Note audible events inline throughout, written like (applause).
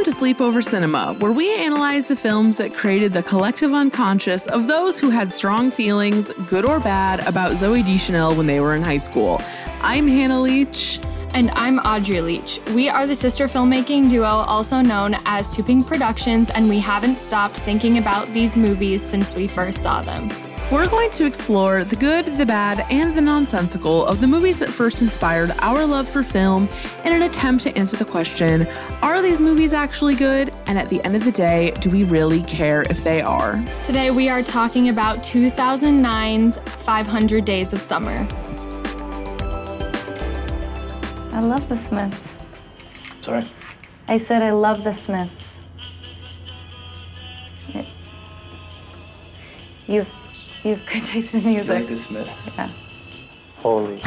Welcome to Sleepover Cinema, where we analyze the films that created the collective unconscious of those who had strong feelings, good or bad, about Zooey Deschanel when they were in high school. I'm Hannah Leach. And I'm Audrey Leach. We are the sister filmmaking duo, also known as Too Pink Productions, and we haven't stopped thinking about these movies since we first saw them. We're going to explore the good, the bad, and the nonsensical of the movies that first inspired our love for film in an attempt to answer the question are these movies actually good? And at the end of the day, do we really care if they are? Today, we are talking about 2009's 500 Days of Summer. I love the Smiths. Sorry? I said I love the Smiths. It- You've you've good taste in music. like this Smith? Yeah. Holy.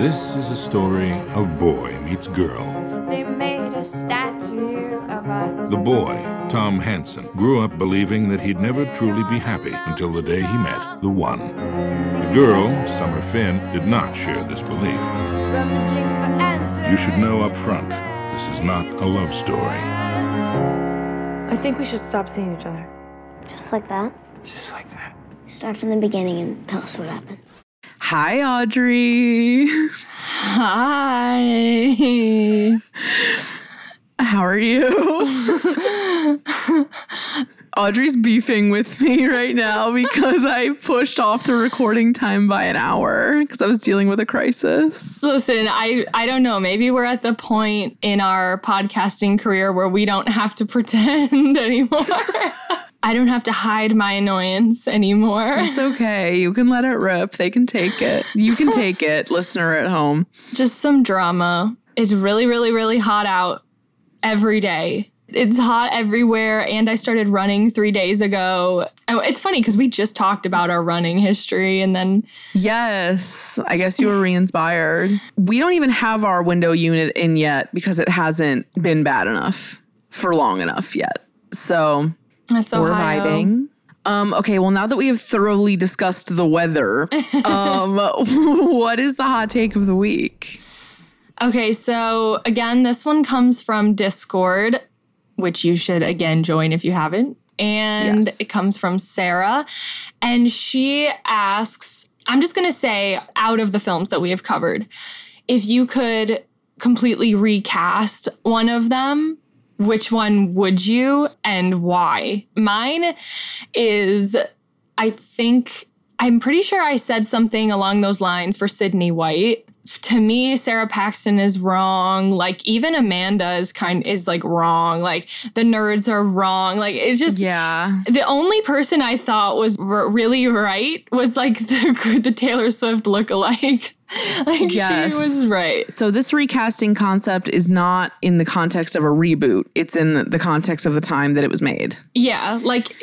This is a story of boy meets girl. They made a statue of us. The boy, Tom Hansen, grew up believing that he'd never truly be happy until the day he met the one. The girl, Summer Finn, did not share this belief. Rummaging for answers. You should know up front, this is not a love story. I think we should stop seeing each other. Just like that. Just like that. Start from the beginning and tell us what happened. Hi, Audrey. Hi. How are you? (laughs) Audrey's beefing with me right now because I pushed off the recording time by an hour because I was dealing with a crisis. Listen, I, I don't know. Maybe we're at the point in our podcasting career where we don't have to (laughs) pretend anymore. (laughs) I don't have to hide my annoyance anymore. It's okay. You can let it rip. They can take it. You can take it, (laughs) listener at home. Just some drama. It's really, really, really hot out every day. It's hot everywhere, and I started running three days ago. Oh, it's funny because we just talked about our running history, and then Yes, I guess you were re inspired. We don't even have our window unit in yet because it hasn't been bad enough for long enough yet. So that's we're Ohio. vibing. Um, okay, well, now that we have thoroughly discussed the weather, (laughs) um, (laughs) what is the hot take of the week? Okay, so again, this one comes from Discord, which you should again join if you haven't. And Yes. it comes from Sarah. And she asks I'm just going to say, out of the films that we have covered, if you could completely recast one of them, which one would you and why? Mine is, I think, I'm pretty sure I said something along those lines for Sydney White. To me, Sara Paxton is wrong. Like even Amanda is kind is like wrong. Like the nerds are wrong. Like it's just Yeah. the only person I thought was r- really right was like (laughs) the the Taylor Swift look-alike (laughs) like Yes. she was right. So this recasting concept is not in the context of a reboot. It's in the context of the time that it was made. Yeah, like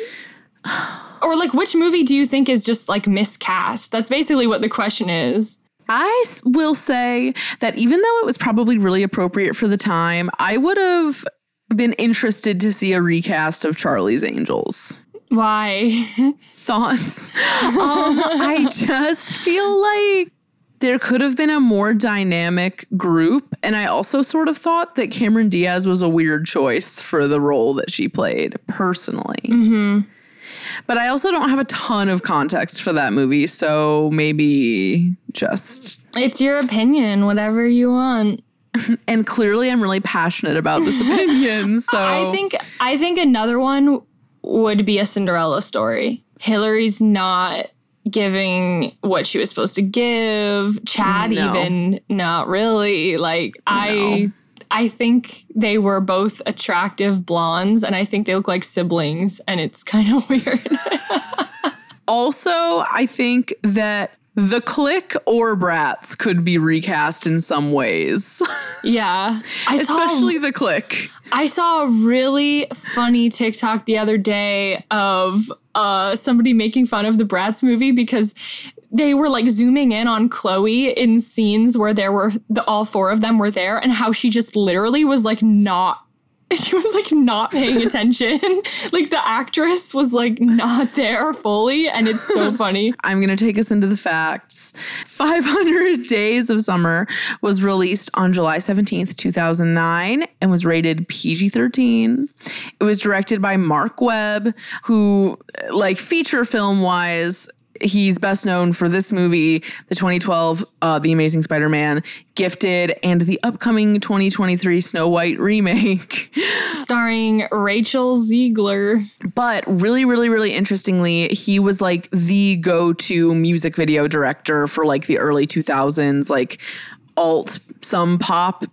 (sighs) or like which movie do you think is just like miscast? That's basically what the question is. I will say that even though it was probably really appropriate for the time, I would have been interested to see a recast of Charlie's Angels. Why? (laughs) Thoughts? um, I just feel like there could have been a more dynamic group. And I also sort of thought that Cameron Diaz was a weird choice for the role that she played, personally. But I also don't have a ton of context for that movie. So maybe just it's your opinion, whatever you want. (laughs) and clearly I'm really passionate about this opinion. (laughs) So I think I think another one would be a Cinderella story. Hillary's not giving what she was supposed to give. Chad No. even not really. Like I I think they were both attractive blondes and I think they look like siblings and it's kind of (laughs) weird. also I think that the Clique or Bratz could be recast in some ways, (laughs) yeah. I saw especially the Clique. I saw a really funny TikTok the other day of uh, somebody making fun of the Bratz movie because they were like zooming in on Chloe in scenes where there were the all four of them were there and how she just literally was like not (laughs) she was like not paying attention. (laughs) like the actress was like not there fully, and it's so (laughs) funny. I'm going to take us into the facts. 500 Days of Summer was released on July 17th, 2009, and was rated PG 13. It was directed by Marc Webb, who, like, feature film wise, He's best known for this movie, the 2012 uh, The Amazing Spider Man, Gifted, and the upcoming 2023 Snow White remake. (laughs) Starring Rachel Zegler. But really, really, really interestingly, he was like the go to music video director for like the early 2000s, like alt some pop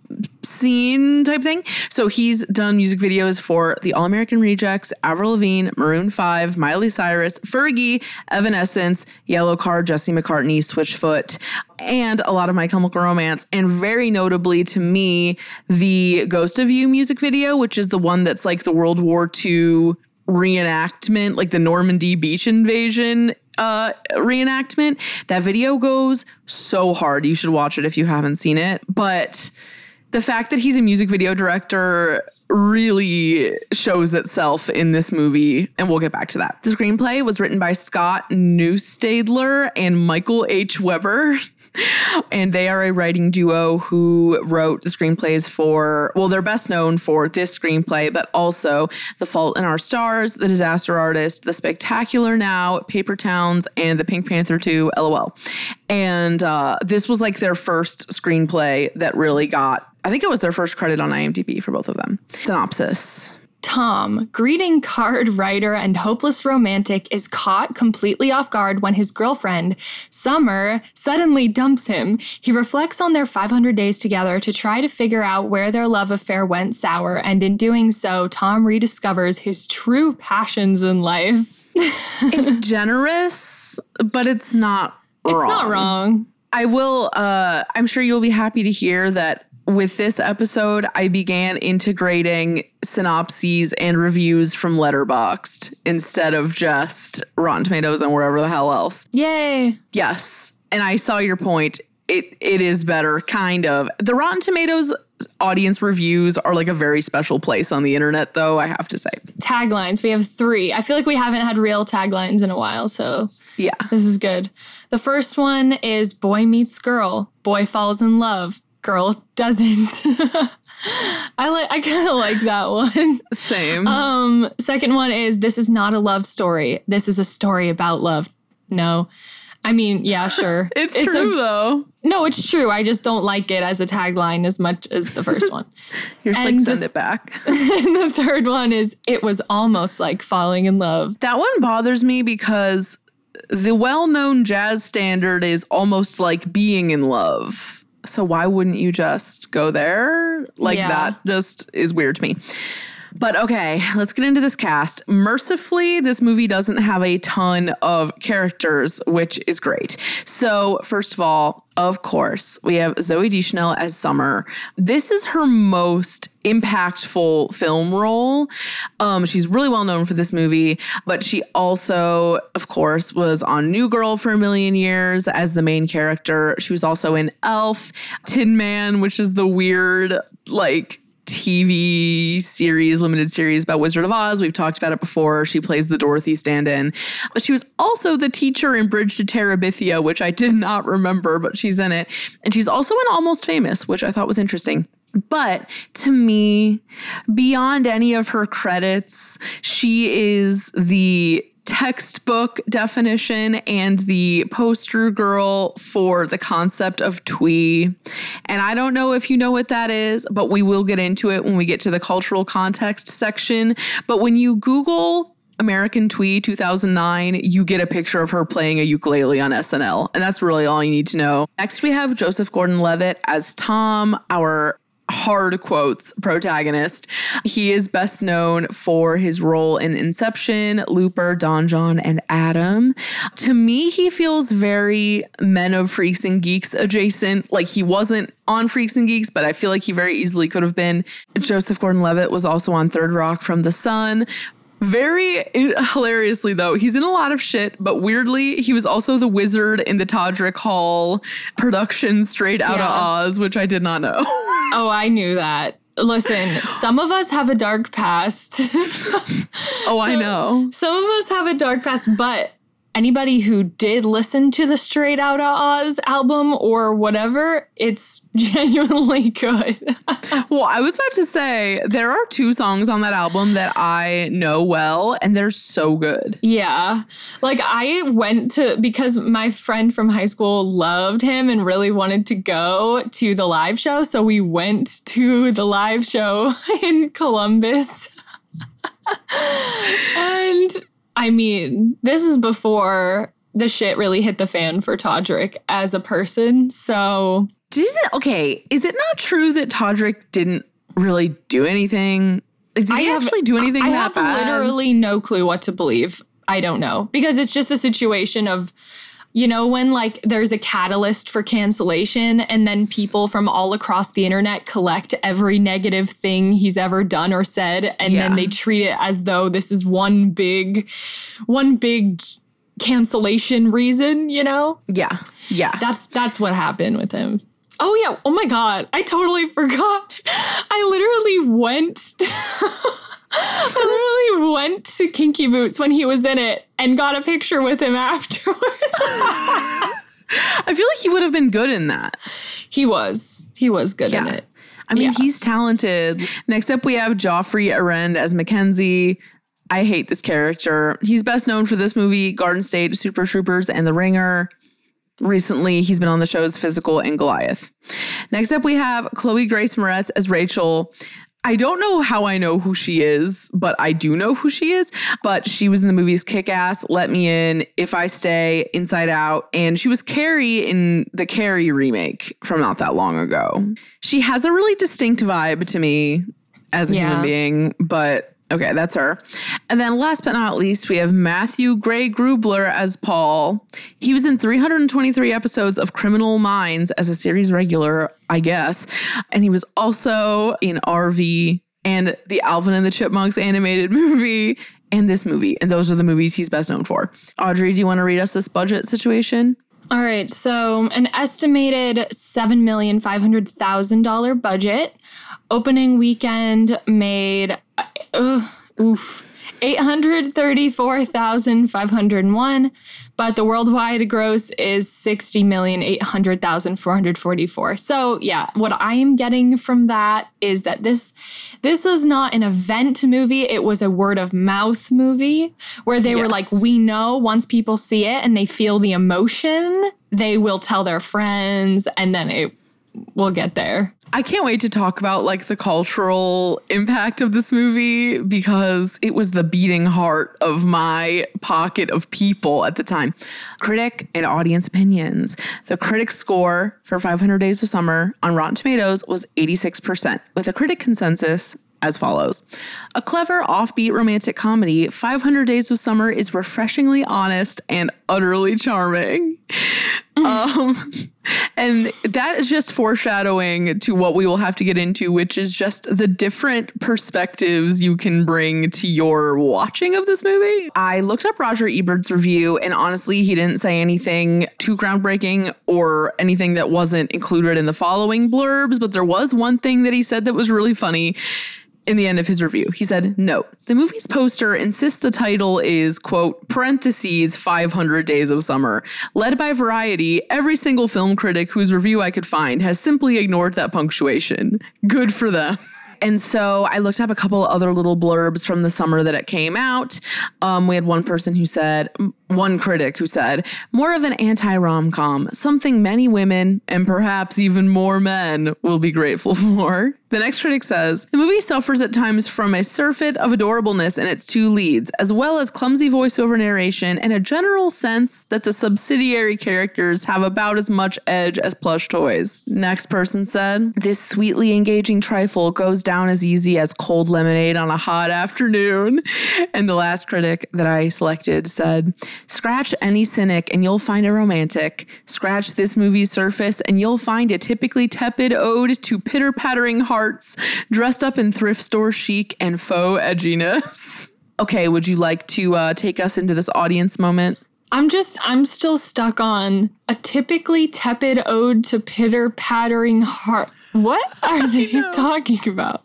scene type thing. So he's done music videos for the All American Rejects, Avril Lavigne, Maroon 5, Miley Cyrus, Fergie, Evanescence, Yellowcard, Jesse McCartney, Switchfoot, and a lot of My Chemical Romance. And very notably to me, the Ghost of You music video, which is the one that's like the World War II reenactment, like the Normandy beach invasion uh reenactment. That video goes so hard. You should watch it if you haven't seen it. But the fact that he's a music video director really shows itself in this movie, and we'll get back to that. The screenplay was written by Scott Neustadter and Michael H. Weber. (laughs) And they are a writing duo who wrote the screenplays for, well, they're best known for this screenplay, but also The Fault in Our Stars, The Disaster Artist, The Spectacular Now, Paper Towns, and The Pink Panther 2, LOL. And uh, this was like their first screenplay that really got, I think it was their first credit on IMDb for both of them. Synopsis. Tom, greeting card writer and hopeless romantic, is caught completely off guard when his girlfriend, Summer, suddenly dumps him. He reflects on their 500 days together to try to figure out where their love affair went sour, and in doing so, Tom rediscovers his true passions in life. (laughs) it's generous, but it's not wrong. It's not wrong. I will uh I'm sure you'll be happy to hear that with this episode, I began integrating synopses and reviews from Letterboxd instead of just Rotten Tomatoes and wherever the hell else. Yay. Yes. And I saw your point. It it is better, kind of. The Rotten Tomatoes audience reviews are like a very special place on the internet, though, I have to say. Taglines. We have three. I feel like we haven't had real taglines in a while, so yeah. This is good. The first one is Boy Meets Girl. Boy falls in love girl doesn't. (laughs) I like I kind of like that one. Same. Um second one is this is not a love story. This is a story about love. No. I mean, yeah, sure. (laughs) it's, it's, true a, though. No, it's true. I just don't like it as a tagline as much as the first one. (laughs) You're just and like send the, it back. and the third one is it was almost like falling in love. That one bothers me because the well-known jazz standard is almost like being in love. So why wouldn't you just go there? Like yeah. that just is weird to me. But okay, let's get into this cast. Mercifully, this movie doesn't have a ton of characters, which is great. So, first of all, of course, we have Zooey Deschanel as Summer. This is her most impactful film role. Um, she's really well known for this movie, but she also, of course, was on New Girl for a million years as the main character. She was also in Elf, Tin Man, which is the weird, like, TV series, limited series about Wizard of Oz. We've talked about it before. She plays the Dorothy stand in. But she was also the teacher in Bridge to Terabithia, which I did not remember, but she's in it. And she's also in Almost Famous, which I thought was interesting. But to me, beyond any of her credits, she is the textbook definition and the poster girl for the concept of twee. And I don't know if you know what that is, but we will get into it when we get to the cultural context section. But when you Google American Twee 2009, you get a picture of her playing a ukulele on SNL. And that's really all you need to know. Next, we have Joseph Gordon Levitt as Tom, our hard quotes protagonist. He is best known for his role in Inception, Looper, Don Jon, and Adam. To me, he feels very Men of Freaks and Geeks adjacent. Like he wasn't on Freaks and Geeks, but I feel like he very easily could have been. Joseph Gordon Levitt was also on Third Rock from the Sun, very hilariously, though, he's in a lot of shit, but weirdly, he was also the wizard in the Todrick Hall production Straight Out yeah. of Oz, which I did not know. (laughs) oh, I knew that. Listen, some of us have a dark past. (laughs) Oh, I know. some of us have a dark past, but anybody who did listen to the Straight Outta Oz album or whatever, it's (laughs) genuinely good. (laughs) Well, I was about to say there are two songs on that album that I know well, and they're so good. yeah. Like I went to because my friend from high school loved him and really wanted to go to the live show, so we went to the live show (laughs) in Columbus. and I mean, this is before the shit really hit the fan for Todrick as a person. So Is it okay? Is it not true that Todrick didn't really do anything? Did he have- actually do anything I have bad? literally no clue what to believe. I don't know because it's just a situation of you know when like there's a catalyst for cancellation and then people from all across the internet collect every negative thing he's ever done or said and Yeah. then they treat it as though this is one big one big cancellation reason, you know? Yeah, yeah. That's that's what happened with him. Oh yeah. Oh my god. I totally forgot. I literally went (laughs) I literally went to Kinky Boots when he was in it and got a picture with him (laughs) afterwards. I feel like he would have been good in that. he was. He was good in it. I mean, Yeah. he's talented. Next up, we have Geoffrey Arend as Mackenzie. I hate this character. He's best known for this movie, Garden State, Super Troopers, and The Ringer. Recently, he's been on the shows Physical and Goliath. Next up, we have Chloe Grace Moretz as Rachel. I don't know how I know who she is, but I do know who she is. But she was in the movies Kick Ass, Let Me In, If I Stay, Inside Out, and she was Carrie in the Carrie remake from not that long ago. She has a really distinct vibe to me as a Yeah. human being, but okay, that's her. And then last but not least, we have Matthew Gray Gubler as Paul. He was in 323 episodes of Criminal Minds as a series regular, I guess. And he was also in RV and the Alvin and the Chipmunks animated (laughs) movie and this movie. And those are the movies he's best known for. Audrey, do you want to read us this budget situation? All right, so an estimated seven million five hundred thousand dollar budget. Opening weekend made, uh, oof, eight hundred thirty four thousand five hundred one, but the worldwide gross is sixty million eight hundred thousand four hundred forty four. So yeah, what I am getting from that is that this this was not an event movie; it was a word of mouth movie where they were like, we know once people see it and they feel the emotion, they will tell their friends, and then it will get there. I can't wait to talk about like the cultural impact of this movie because it was the beating heart of my pocket of people at the time. Critic and audience opinions. The critic score for 500 Days of Summer on Rotten Tomatoes was 86%, with a critic consensus as follows A clever, offbeat romantic comedy, 500 Days of Summer is refreshingly honest and utterly charming. Um, and that is just foreshadowing to what we will have to get into, which is just the different perspectives you can bring to your watching of this movie. I looked up Roger Ebert's review, and honestly, he didn't say anything too groundbreaking or anything that wasn't included in the following blurbs, but there was one thing that he said that was really funny in the end of his review. He said, "No. the movie's poster insists the title is, quote, parentheses 500 Days of Summer. Led by Variety, every single film critic whose review I could find has simply ignored that punctuation. Good for them. (laughs) And so I looked up a couple other little blurbs from the summer that it came out. Um, we had one person who said, one critic who said, more of an anti rom com, something many women and perhaps even more men will be grateful (laughs) for. The next critic says, the movie suffers at times from a surfeit of adorableness in its two leads, as well as clumsy voiceover narration and a general sense that the subsidiary characters have about as much edge as plush toys. Next person said, this sweetly engaging trifle goes down as easy as cold lemonade on a hot afternoon. And the last critic that I selected said, Scratch any cynic and you'll find a romantic. Scratch this movie's surface and you'll find a typically tepid ode to pitter pattering hearts dressed up in thrift store chic and faux edginess. (laughs) Okay, would you like to uh, take us into this audience moment? I'm just, I'm still stuck on a typically tepid ode to pitter pattering heart. What are they (laughs) talking about?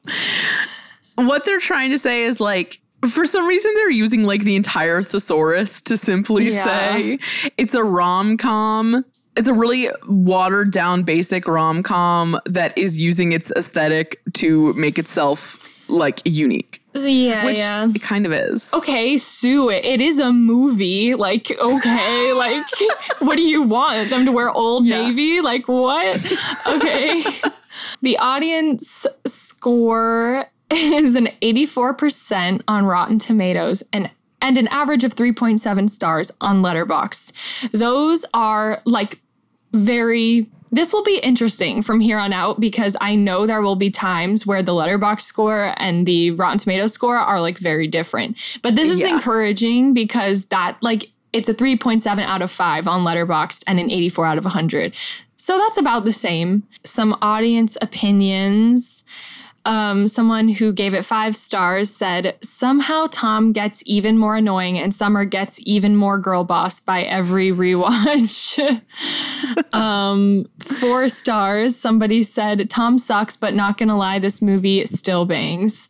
what they're trying to say is like for some reason they're using like the entire thesaurus to simply Yeah. say it's a rom-com it's a really watered down basic rom-com that is using its aesthetic to make itself like unique yeah, which yeah. it kind of is Okay, sue it. It is a movie. Like, okay, (laughs) like, what do you want? Them to wear Old Yeah. Navy? Like, what? Okay. (laughs) the audience score is an 84% on Rotten Tomatoes and and an average of 3.7 stars on Letterboxd. Those are like very this will be interesting from here on out because I know there will be times where the Letterboxd score and the Rotten Tomatoes score are like very different. But this is Yeah. encouraging because that like it's a 3.7 out of 5 on letterboxd and an 84 out of 100. So that's about the same. Some audience opinions. Um, someone who gave it five stars said, Somehow Tom gets even more annoying and Summer gets even more girl boss by every rewatch. (laughs) um, four stars. Somebody said, Tom sucks, but not gonna lie, this movie still bangs.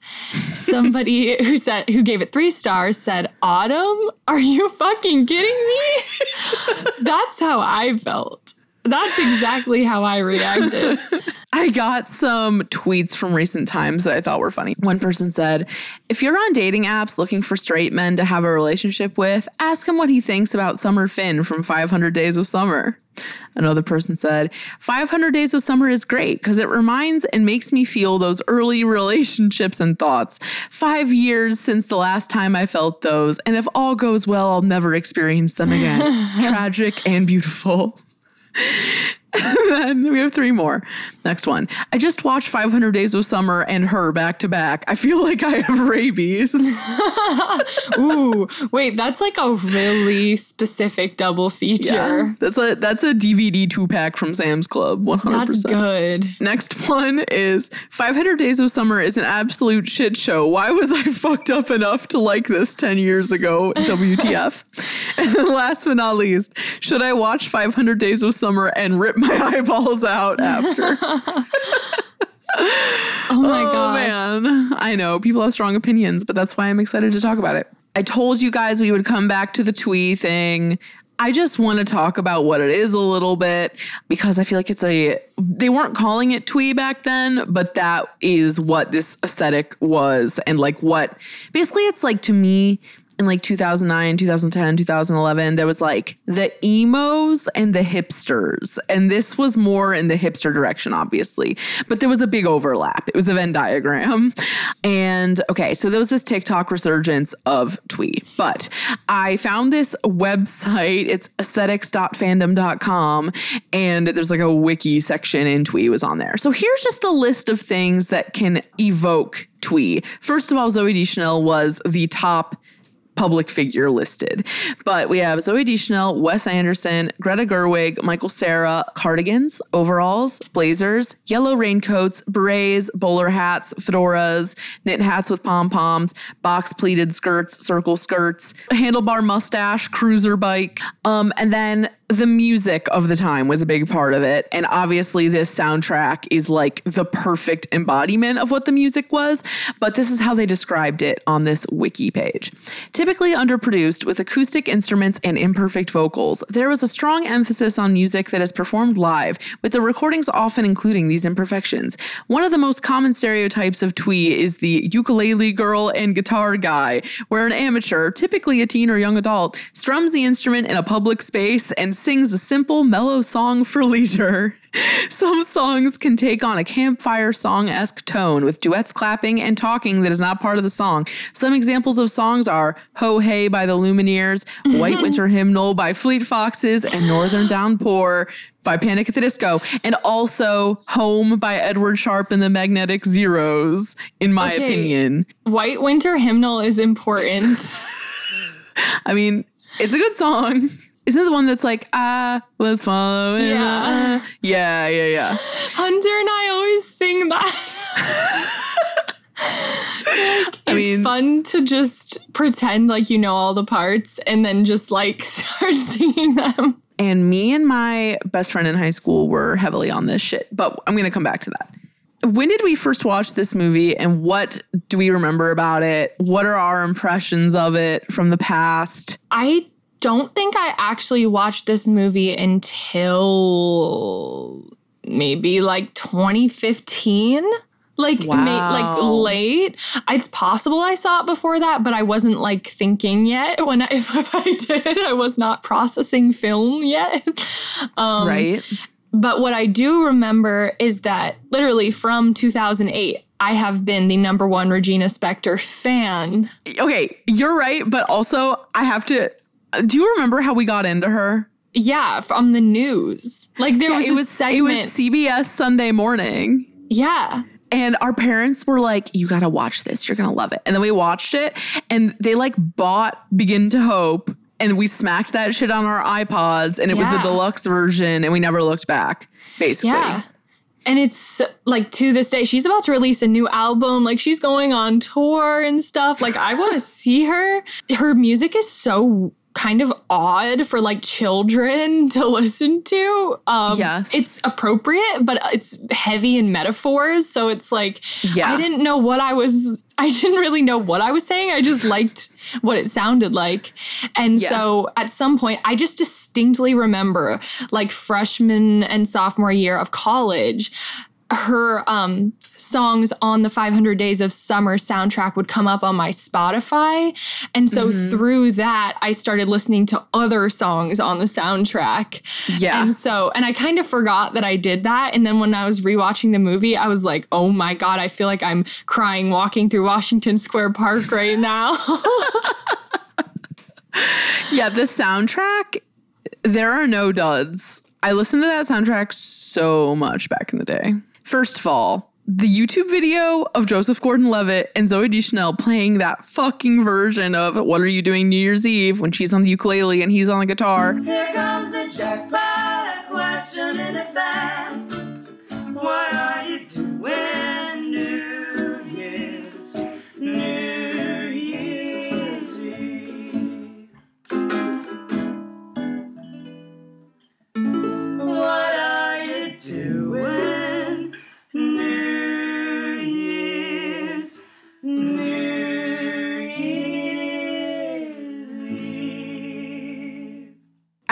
Somebody (laughs) who said who gave it three stars said, Autumn? Are you fucking kidding me? (laughs) That's how I felt. That's exactly how I reacted. I got some tweets from recent times that I thought were funny. One person said, If you're on dating apps looking for straight men to have a relationship with, ask him what he thinks about Summer Finn from 500 Days of Summer. Another person said, 500 Days of Summer is great because it reminds and makes me feel those early (laughs) relationships and thoughts. Five years since the last time I felt those, and if all goes well, I'll never experience them again. (laughs) Tragic and beautiful. Then we have three more. Next one. I just watched 500 Days of Summer and her back to back. I feel like I have rabies. (laughs) Ooh, wait, that's like a really specific double feature. Yeah, That's a that's a DVD two pack from Sam's Club. 100%. That's good. Next one is 500 Days of Summer is an absolute shit show. Why was I (laughs) fucked up enough to like this 10 years ago? WTF. (laughs) and then last but not least, should I watch 500 Days of Summer and rip my (laughs) eyeballs out after? (laughs) Oh my oh god. man, I know people have strong opinions, but that's why I'm excited to talk about it. I told you guys we would come back to the twee thing. I just want to talk about what it is a little bit because I feel like it's a they weren't calling it twee back then, but that is what this aesthetic was and like what basically it's like to me in like 2009, 2010, 2011, there was like the emos and the hipsters. And this was more in the hipster direction, obviously. But there was a big overlap. It was a Venn diagram. And okay, so there was this TikTok resurgence of twee. But I found this website. It's aesthetics.fandom.com. And there's like a wiki section in twee was on there. So here's just a list of things that can evoke twee. First of all, Zooey Deschanel was the top public figure listed. But we have Zooey Deschanel, Wes Anderson, Greta Gerwig, Michael Cera, cardigans, overalls, blazers, yellow raincoats, berets, bowler hats, fedoras, knit hats with pom poms, box pleated skirts, circle skirts, handlebar mustache, cruiser bike. Um, and then the music of the time was a big part of it. And obviously, this soundtrack is like the perfect embodiment of what the music was. But this is how they described it on this wiki page. Typically underproduced with acoustic instruments and imperfect vocals, there was a strong emphasis on music that is performed live, with the recordings often including these imperfections. One of the most common stereotypes of twee is the ukulele girl and guitar guy, where an amateur, typically a teen or young adult, strums the instrument in a public space and sings a simple, mellow song for leisure. Some songs can take on a campfire song esque tone with duets clapping and talking that is not part of the song. Some examples of songs are Ho Hey by the Lumineers, White (laughs) Winter Hymnal by Fleet Foxes, and Northern Downpour by Panic at the Disco, and also Home by Edward Sharpe and the Magnetic Zeros, in my Okay. opinion. White Winter Hymnal is important. (laughs) I mean, it's a good song. Isn't it the one that's like, I was following? Yeah. uh, yeah, yeah, yeah. Hunter and I always sing that. (laughs) Like, I it's fun to just pretend like you know all the parts and then just like (laughs) start singing them. And me and my best friend in high school were heavily on this shit, but I'm going to come back to that. when did we first watch this movie and what do we remember about it? What are our impressions of it from the past? I don't think I actually watched this movie until maybe like 2015. Like ma- like late. It's possible I saw it before that, but I wasn't like thinking yet. (laughs) When I, if, (laughs) if I did, I was not processing film yet. (laughs) Um, right? But what I do remember is that literally from 2008, I have been the number one Regina Spektor fan. Okay, you're right, but also I have to do you remember how we got into her? Yeah, from the news. Like there Yeah, was it was segment. it was CBS Sunday morning. yeah. And our parents were like, You gotta watch this, you're gonna love it. And then we watched it and they like bought Begin to Hope and we smacked that shit on our iPods and it was the deluxe version and we never looked back, basically. Yeah. And it's like to this day, she's about to release a new album. Like she's going on tour and stuff. Like I want to (laughs) see her. Her music is so kind of odd for like children (laughs) to listen to. Um, Yes. It's appropriate, but it's heavy in metaphors. So it's like, Yeah. I didn't know what I was, (laughs) I didn't really know what I was saying. I just liked (laughs) what it sounded like. And Yeah. so at some point, I just distinctly remember like freshman and sophomore year of college. Her um, songs on the 500 Days of Summer soundtrack would come up on my Spotify. And so Mm-hmm. through that, I started listening to other songs on the soundtrack. Yeah. And so, and I kind of forgot that I did that. And then when I was rewatching the movie, I was like, oh my God, I feel like I'm crying walking through Washington Square Park right now. (laughs) Yeah, the soundtrack, there are no duds. I listened to that soundtrack so much back in the day. First of all, the YouTube video of Joseph Gordon Levitt and Zooey Deschanel playing that fucking version of What Are You Doing New Year's Eve when she's on the ukulele and he's on the guitar. Here comes the jackpot question in advance. What are you doing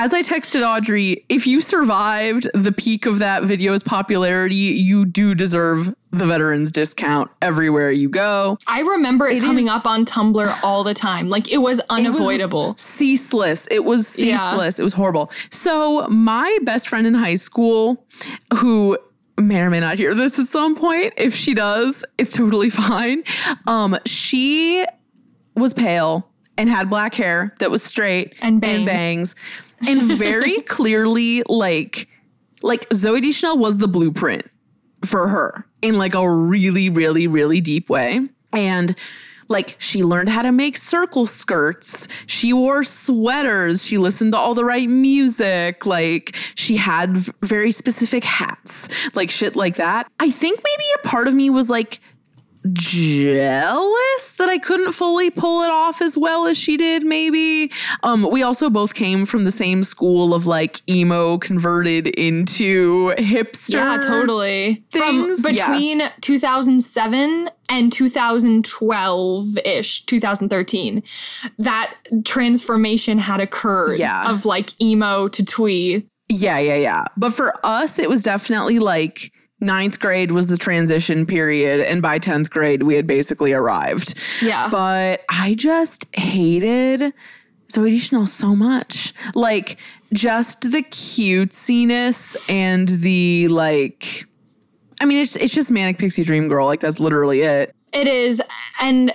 As I texted Audrey, if you survived the peak of that video's popularity, you do deserve the veterans discount everywhere you go. I remember it, It coming is- up on Tumblr all the time. Like it was unavoidable. ceaseless. It was Yeah. ceaseless. It was horrible. So my best friend in high school, who may or may not hear this at some point, if she does, it's totally (laughs) fine. Um, she was pale and had black hair that was straight And bangs. and bangs, and (laughs) very clearly like like Zooey Deschanel was the blueprint for her in like a really, really, really deep way. And like she learned how to make circle skirts. She wore sweaters. She listened to all the right music. Like she had very specific hats, like shit like that. I think maybe a part of me was like jealous that I couldn't fully pull it off as well as she did, maybe. Um, we also both came from the same school of like emo converted into hipster. Yeah, totally. things, From yeah. between 2007 and 2012 ish, 2013, that transformation had occurred Yeah. of like emo to twee. Yeah, yeah, yeah. But for us, it was definitely like ninth grade was the transition period. And by 10th grade, we had basically arrived. Yeah. But I just hated Zooey Deschanel so much. Like, just the cutesiness and the like. I mean, it's it's just manic pixie dream girl. Like that's literally it. It is. And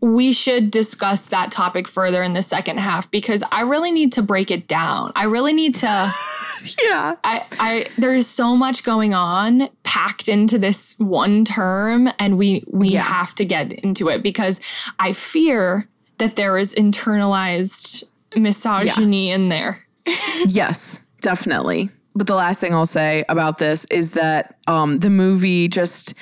we should discuss that topic further in the second half because I really need to break it down. I really need to. (laughs) Yeah. I, I there's so much going on packed into this one term and we we Yeah. have to get into it because I fear that there is internalized misogyny in there. (laughs) Yes, definitely. But the last thing I'll say about this is that um, the movie just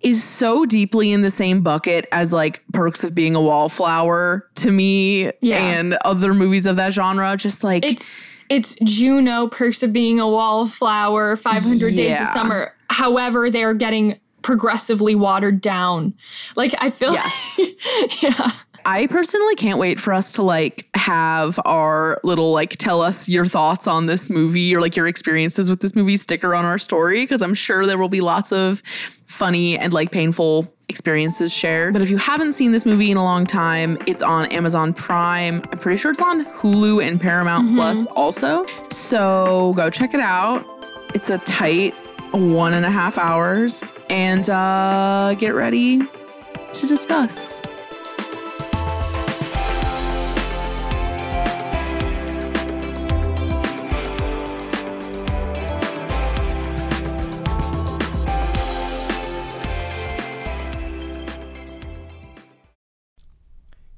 is so deeply in the same bucket as like Perks of Being a Wallflower to me Yeah. and other movies of that genre. Just like It's it's Juno, Perks of Being a Wallflower, 500 Days of Summer. However, they're getting progressively watered down. Like I feel Yes. (laughs) yeah. I personally can't wait for us to like have our little like tell us your thoughts on this movie or like your experiences with this movie sticker on our story because I'm sure there will be lots of funny and like painful experiences shared. But if you haven't seen this movie in a long time, it's on Amazon Prime. I'm pretty sure it's on Hulu and Paramount Plus also. So go check it out. It's a tight one and a half hours and uh, get ready to discuss.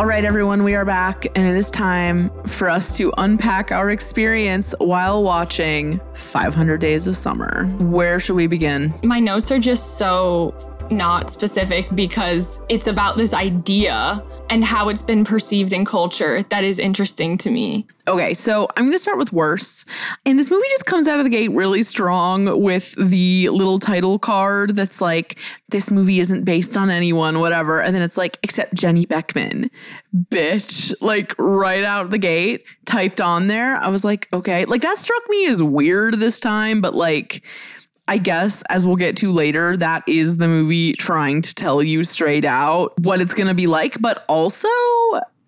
All right, everyone, we are back, and it is time for us to unpack our experience while watching 500 Days of Summer. Where should we begin? My notes are just so not specific because it's about this idea and how it's been perceived in culture that is interesting to me. Okay, so I'm going to start with worse. And this movie just comes out of the gate really strong with the little title card that's like, this movie isn't based on anyone, whatever. And then it's like, except Jenny Beckman. Bitch. Like right out the gate, typed on there. I was like, okay. Like that struck me as weird this time, but like, I guess, as we'll get to later, that is the movie trying to tell you straight out what it's going to be like. But also,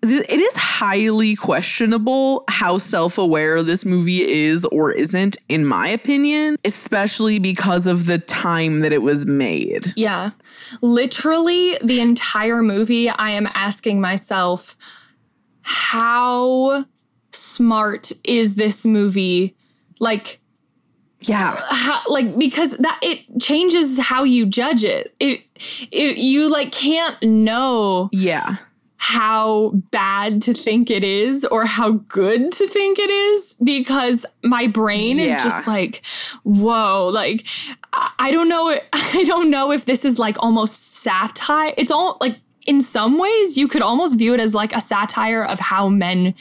it is highly questionable how self aware this movie is or isn't, in my opinion, especially because of the time that it was made. Yeah. Literally, the entire movie, I am asking myself, how smart is this movie? Like, Yeah. how, like because that it changes how you judge it. It, it you like can't know Yeah. how bad to think it is or how good to think it is because my brain is just like whoa like I- I don't know (laughs) I don't know if this is like almost satire it's all like in some ways you could almost view it as like a satire of how men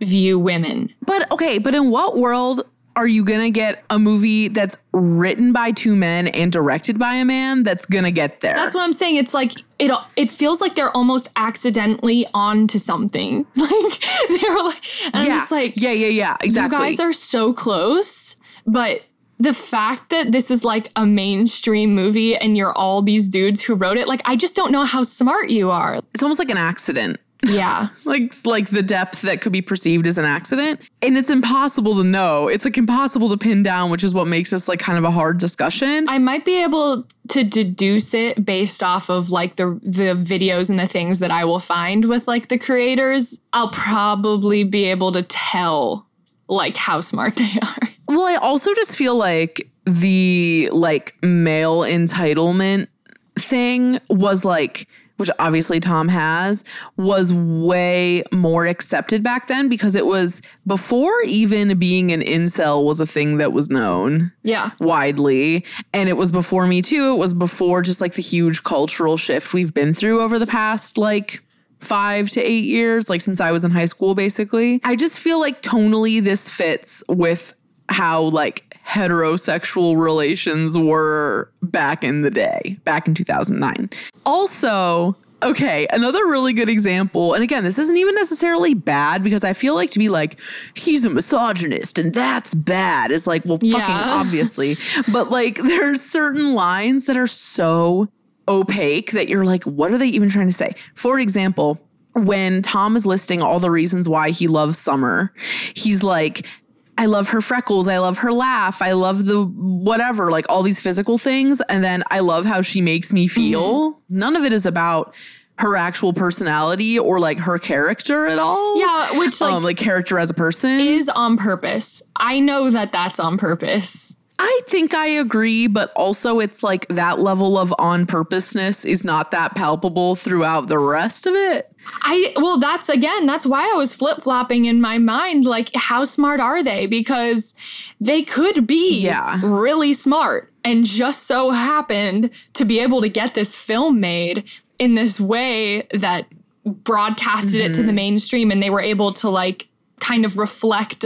view women But okay, but in what world are you going to get a movie that's written by two men and directed by a man that's going to get there? That's what I'm saying. It's like it. It feels like they're almost accidentally onto something. (laughs) Like they're like, and I'm just like, yeah, yeah, yeah, exactly. you guys are so close, but the fact that this is like a mainstream movie and you're all these dudes who wrote it, like I just don't know how smart you are. it's almost like an accident. Yeah. (laughs) like like the depth that could be perceived as an accident and it's impossible to know it's like impossible to pin down which is what makes this like kind of a hard discussion I might be able to deduce it based off of like the the videos and the things that I will find with like the creators. I'll probably be able to tell like how smart (laughs) they are. well i also just feel like the like male entitlement thing was like which obviously Tom has, was way more accepted back then because it was before even being an incel was a thing that was known. Yeah. widely. And it was before me too. It was before just like the huge cultural shift we've been through over the past like five to eight years, like since I was in high school, basically. I just feel like tonally this fits with how like heterosexual relations were back in the day, back in 2009. Also, Okay, another really good example, and again, this isn't even necessarily bad because I feel like to be like, he's a misogynist and that's bad is like, well, fucking Yeah. (laughs) obviously. but like, there's certain lines that are so opaque that you're like, what are they even trying to say? For example, when Tom is listing all the reasons why he loves Summer, he's like, I love her freckles. I love her laugh. I love the whatever, like all these physical things. And then I love how she makes me feel. None of it is about her actual personality or like her character at all. Yeah, which like, um, like character as a person is on purpose. I know that that's on purpose. I think I agree, but also it's like that level of on purposeness is not that palpable throughout the rest of it. I well, that's again, that's why I was flip flopping in my mind. Like, how smart are they? Because they could be Yeah. really smart and just so happened to be able to get this film made in this way that broadcasted it to the mm-hmm. mainstream and they were able to like kind of reflect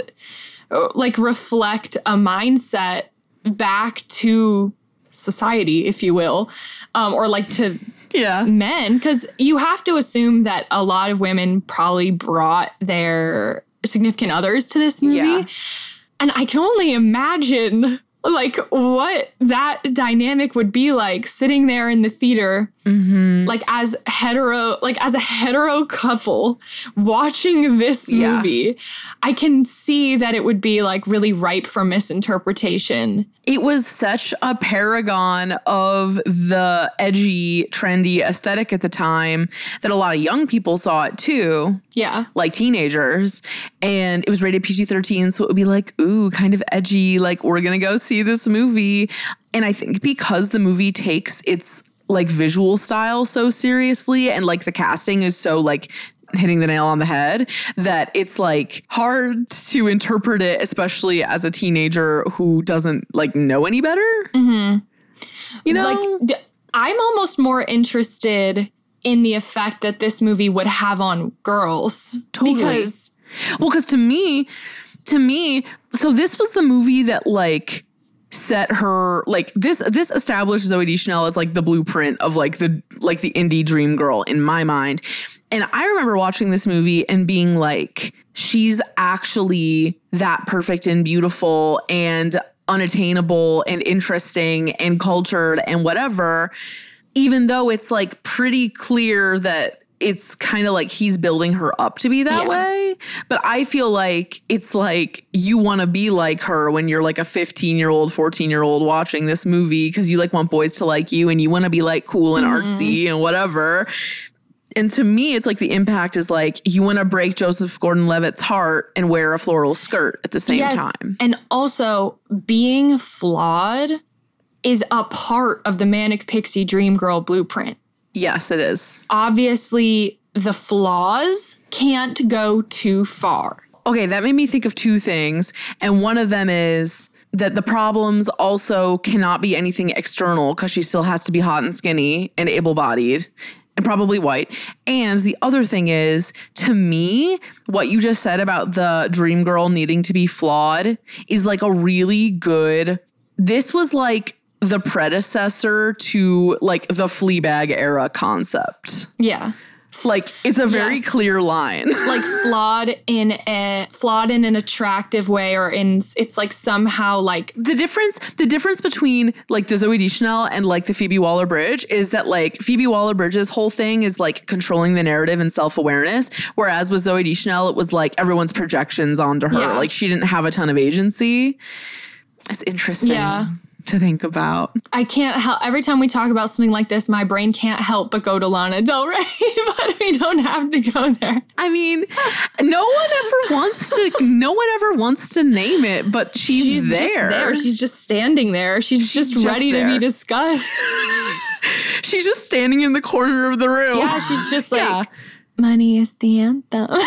like reflect a mindset back to society if you will um, or like to Yeah. men because you have to assume that a lot of women probably brought their significant others to this movie Yeah. and i can only imagine like what that dynamic would be like sitting there in the theater Mm-hmm. like as hetero like as a hetero couple watching this Yeah. movie i can see that it would be like really ripe for misinterpretation It was such a paragon of the edgy, trendy aesthetic at the time that a lot of young people saw it too, yeah like teenagers. And it was rated PG 13. So it would be like, ooh, kind of edgy. Like, we're going to go see this movie. And I think because the movie takes its like visual style so seriously and like the casting is so like hitting the nail on the head that it's like hard to interpret it especially as a teenager who doesn't like know any better mm-hmm. you know like i'm almost more interested in the effect that this movie would have on girls Totally. because Well, because to me, to me, so this was the movie that like set her like this this established Zooey Deschanel as like the blueprint of like the like the indie dream girl in my mind. And I remember watching this movie and being like, she's actually that perfect and beautiful and unattainable and interesting and cultured and whatever even though it's like pretty clear that it's kind of like he's building her up to be that Yeah. way. But I feel like it's like you want to be like her when you're like a 15 year old, 14 year old watching this movie because you like want boys to like you and you want to be like cool and mm-hmm. artsy and whatever. And to me, it's like the impact is like you want to break Joseph Gordon Levitt's heart and wear a floral skirt at the same yes time. and also being flawed is a part of the manic pixie dream girl blueprint Yes, it is. obviously the flaws can't go too far Okay, that made me think of two things. And one of them is that the problems also cannot be anything external because she still has to be hot and skinny and able bodied and probably white. And the other thing is, to me, what you just said about the dream girl needing to be flawed is like a really good. This was like the predecessor to like the Fleabag era concept. yeah Like it's a very Yes. clear line. (laughs) like flawed in a flawed in an attractive way or in it's like somehow like the difference the difference between like the Zooey Deschanel and like the Phoebe Waller Bridge is that like Phoebe Waller Bridge's whole thing is like controlling the narrative and self awareness, whereas with Zooey Deschanel it was like everyone's projections onto her. Yeah. Like she didn't have a ton of agency. It's interesting Yeah. To think about. I can't help every time we talk about something like this, my brain can't help but go to Lana Del Rey, (laughs) but we don't have to go there. I mean, no one ever wants to. No one ever wants to name it, but she's, She's there. just there. She's just standing there. She's just just ready to be discussed. (laughs) she's just standing in the corner of the room. Yeah, she's just like Yeah. money is the anthem. (laughs)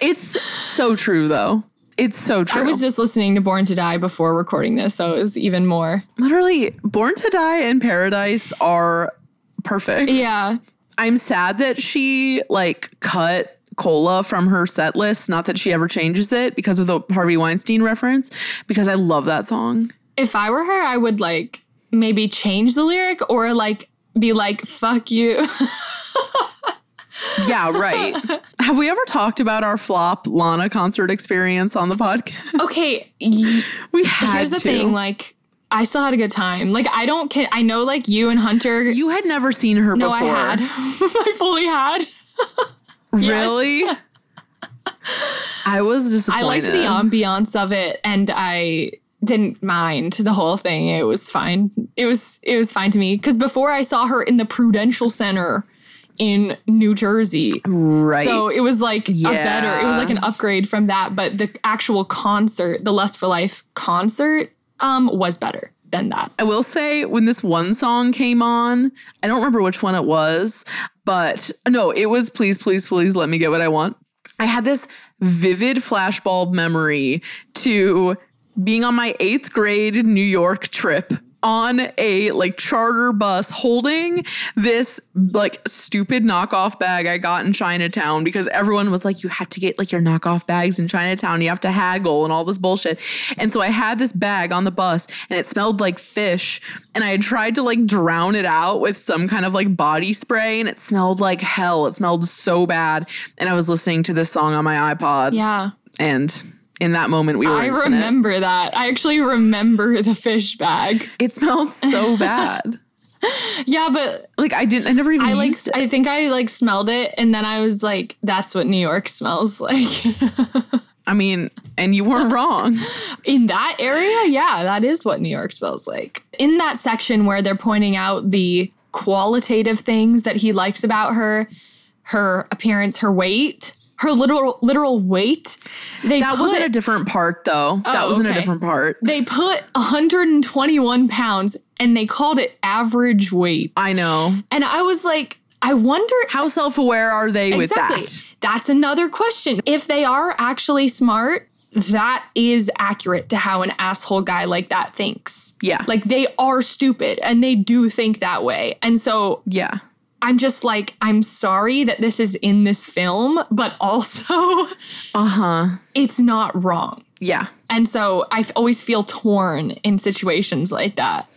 It's so true, though. It's so true. I was just listening to Born to Die before recording this, so it was even more. literally Born to Die and Paradise are perfect. Yeah. I'm sad that she like cut Cola from her set list. Not that she ever changes it because of the Harvey Weinstein reference, because I love that song. If I were her, I would like maybe change the lyric or like be like, fuck you. (laughs) Yeah, right. (laughs) Have we ever talked about our flop Lana concert experience on the podcast? okay. y- (laughs) We had Here's the to. thing, like, I still had a good time. Like, I don't. Ca- I know, like, you and Hunter. you had never seen her no, before. I had. (laughs) I fully had. Really? I was disappointed. I liked the ambiance of it, and I didn't mind the whole thing. It was fine. It was it was fine to me because before I saw her in the Prudential Center in New Jersey. Right. So it was like a better, it was like an upgrade from that, but the actual concert, the Lust for Life concert, um, was better than that. I will say when this one song came on, I don't remember which one it was, but no, it was Please, Please, Please Let Me Get What I Want. I had this vivid flashbulb memory to being on my eighth grade New York trip on a like charter bus holding this like stupid knockoff bag I got in Chinatown because everyone was like, you had to get like your knockoff bags in Chinatown. You have to haggle and all this bullshit. And so I had this bag on the bus and it smelled like fish. And I had tried to like drown it out with some kind of like body spray and it smelled like hell. It smelled so bad. And I was listening to this song on my iPod. Yeah. And in that moment, we were I remember that. I actually remember the fish bag. It smelled so (laughs) bad. Yeah, but like I didn't. I never even. I like. used it. I think I like smelled it, and then I was like, "That's what New York smells (laughs) like." I mean, and you weren't wrong. In that area, yeah, that is what New York smells like. In that section where they're pointing out the qualitative things that he likes about her, her appearance, her weight, her literal literal weight. They That put, was in a different part, though. that Oh, was in a different part. They put 121 pounds and they called it average weight. I know. And I was like, I wonder How self aware are they with that? That's another question. If they are actually smart, that is accurate to how an asshole guy like that thinks. Yeah. Like they are stupid and they do think that way. And so Yeah. I'm just like, I'm sorry that this is in this film, but also (laughs) Uh huh. it's not wrong. Yeah. And so I always feel torn in situations like that.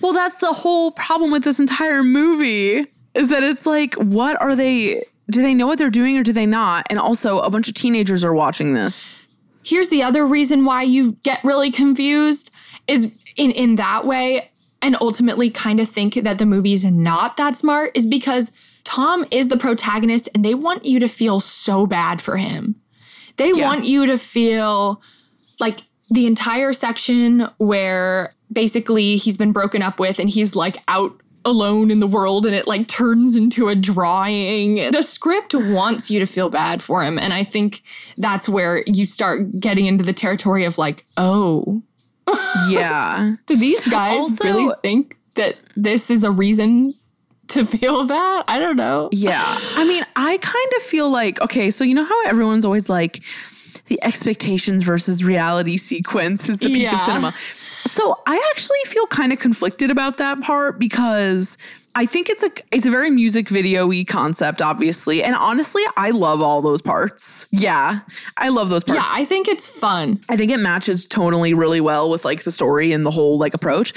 Well, that's the whole problem with this entire movie is that it's like, what are they? Do they know what they're doing or do they not? And also, a bunch of teenagers are watching this. Here's the other reason why you get really confused is in in that way and ultimately kind of think that the movie's not that smart is because Tom is the protagonist and they want you to feel so bad for him. They Yeah. want you to feel like the entire section where basically he's been broken up with and he's like out alone in the world and it like turns into a drawing. The script wants you to feel bad for him. And I think that's where you start getting into the territory of like, oh, Yeah. (laughs) do these guys Also- really think that this is a reason to feel bad? I don't know. Yeah. I mean, I kind of feel like, okay, so you know how everyone's always like, the expectations versus reality sequence is the peak of cinema. So I actually feel kind of conflicted about that part because I think it's a it's a very music video-y concept, obviously. And honestly, I love all those parts. Yeah. I love those parts. Yeah, I think it's fun. I think it matches tonally really well with like the story and the whole like approach.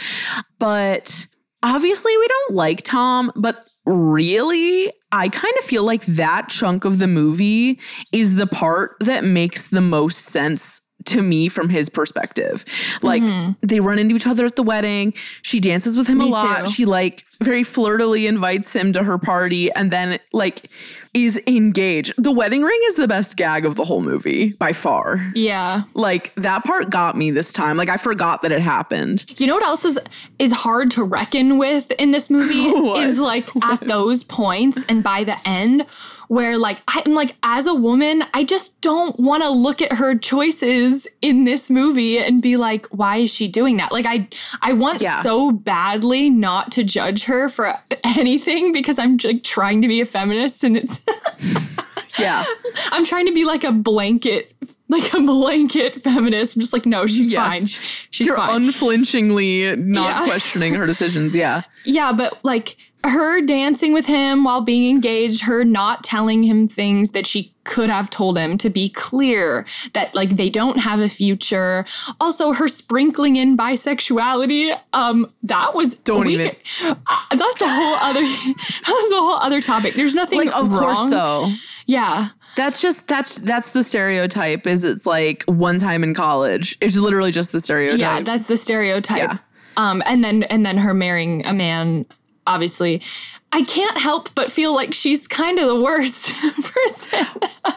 But obviously we don't like Tom, but really I kind of feel like that chunk of the movie is the part that makes the most sense to me from his perspective. Like mm-hmm. they run into each other at the wedding. She dances with him a lot. too. She like very flirtily invites him to her party and then like is engaged. The wedding ring is the best gag of the whole movie by far. Yeah. Like that part got me this time. Like I forgot that it happened. You know what else is is hard to reckon with in this movie (laughs) What? is like at those points and by the end where like I'm like as a woman I just don't want to look at her choices in this movie and be like why is she doing that? Like I I want Yeah. so badly not to judge her for anything because I'm like trying to be a feminist and it's (laughs) Yeah. I'm trying to be like a blanket like a blanket feminist. I'm just like no, she's Yes. fine. She's You're fine. unflinchingly not Yeah. questioning her decisions. Yeah. Yeah, but like her dancing with him while being engaged, her not telling him things that she could have told him to be clear that like they don't have a future. Also, her sprinkling in bisexuality. Um, that was Don't even- uh, that's a whole other. (laughs) that's a whole other topic. There's nothing Like of course though. Yeah. That's just that's that's the stereotype is it's like one time in college. It's literally just the stereotype. Yeah, that's the stereotype. Yeah. Um, and then and then her marrying a man, obviously. I can't help but feel like she's kind of the worst (laughs) person.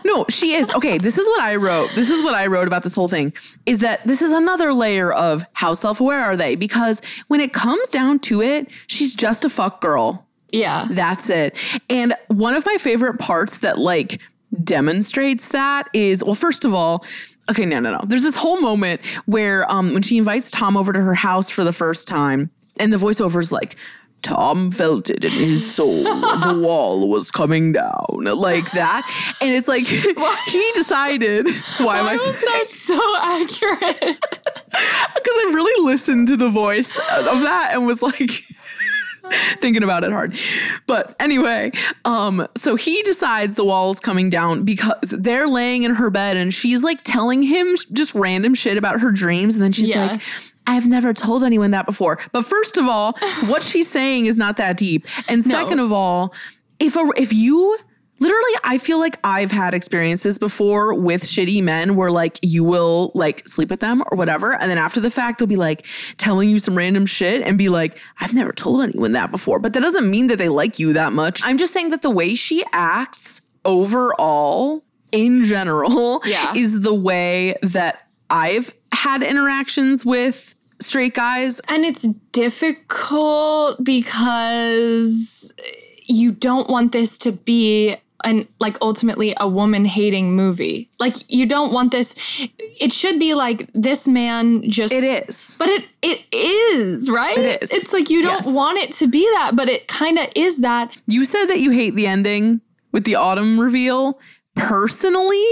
no, she is. Okay, this is what I wrote. This is what I wrote about this whole thing is that this is another layer of how self aware are they? Because when it comes down to it, she's just a fuck girl. Yeah. That's it. And one of my favorite parts that like demonstrates that is well, first of all, okay, no, no, no. There's this whole moment where um when she invites Tom over to her house for the first time, and the voiceover is like, Tom felt it in his soul. the (laughs) wall was coming down like that. And it's like (laughs) he decided why am I was so accurate? (laughs) because I really listened to the voice of that and was like thinking about it hard. But anyway, um, so he decides the wall's coming down because they're laying in her bed and she's like telling him just random shit about her dreams. And then she's Yeah. like, I've never told anyone that before. But first of all, (laughs) what she's saying is not that deep. And No. second of all, if a, if you literally I feel like I've had experiences before with shitty men where like you will like sleep with them or whatever and then after the fact they'll be like telling you some random shit and be like I've never told anyone that before but that doesn't mean that they like you that much. I'm just saying that the way she acts overall in general Yeah. is the way that I've had interactions with straight guys And it's difficult because you don't want this to be an like ultimately a woman hating movie. Like you don't want this it should be like this man just It is. But it it is, right? It is. It's like you don't Yes. want it to be that, but it kind of is that. You said that you hate the ending with the autumn reveal. Personally,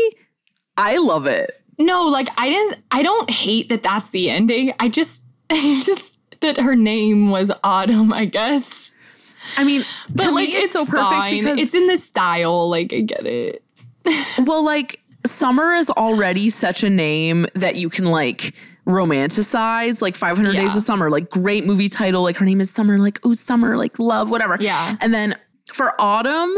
I love it. No, like I didn't I don't hate that that's the ending. I just (laughs) I just that her name was Autumn, I guess. I mean, But to like me, it's, so perfect fine. because it's in the style, like I get it. (laughs) well, like summer is already such a name that you can like romanticize like 500 days of summer like great movie title like her name is summer like oh summer like love whatever Yeah. and then for autumn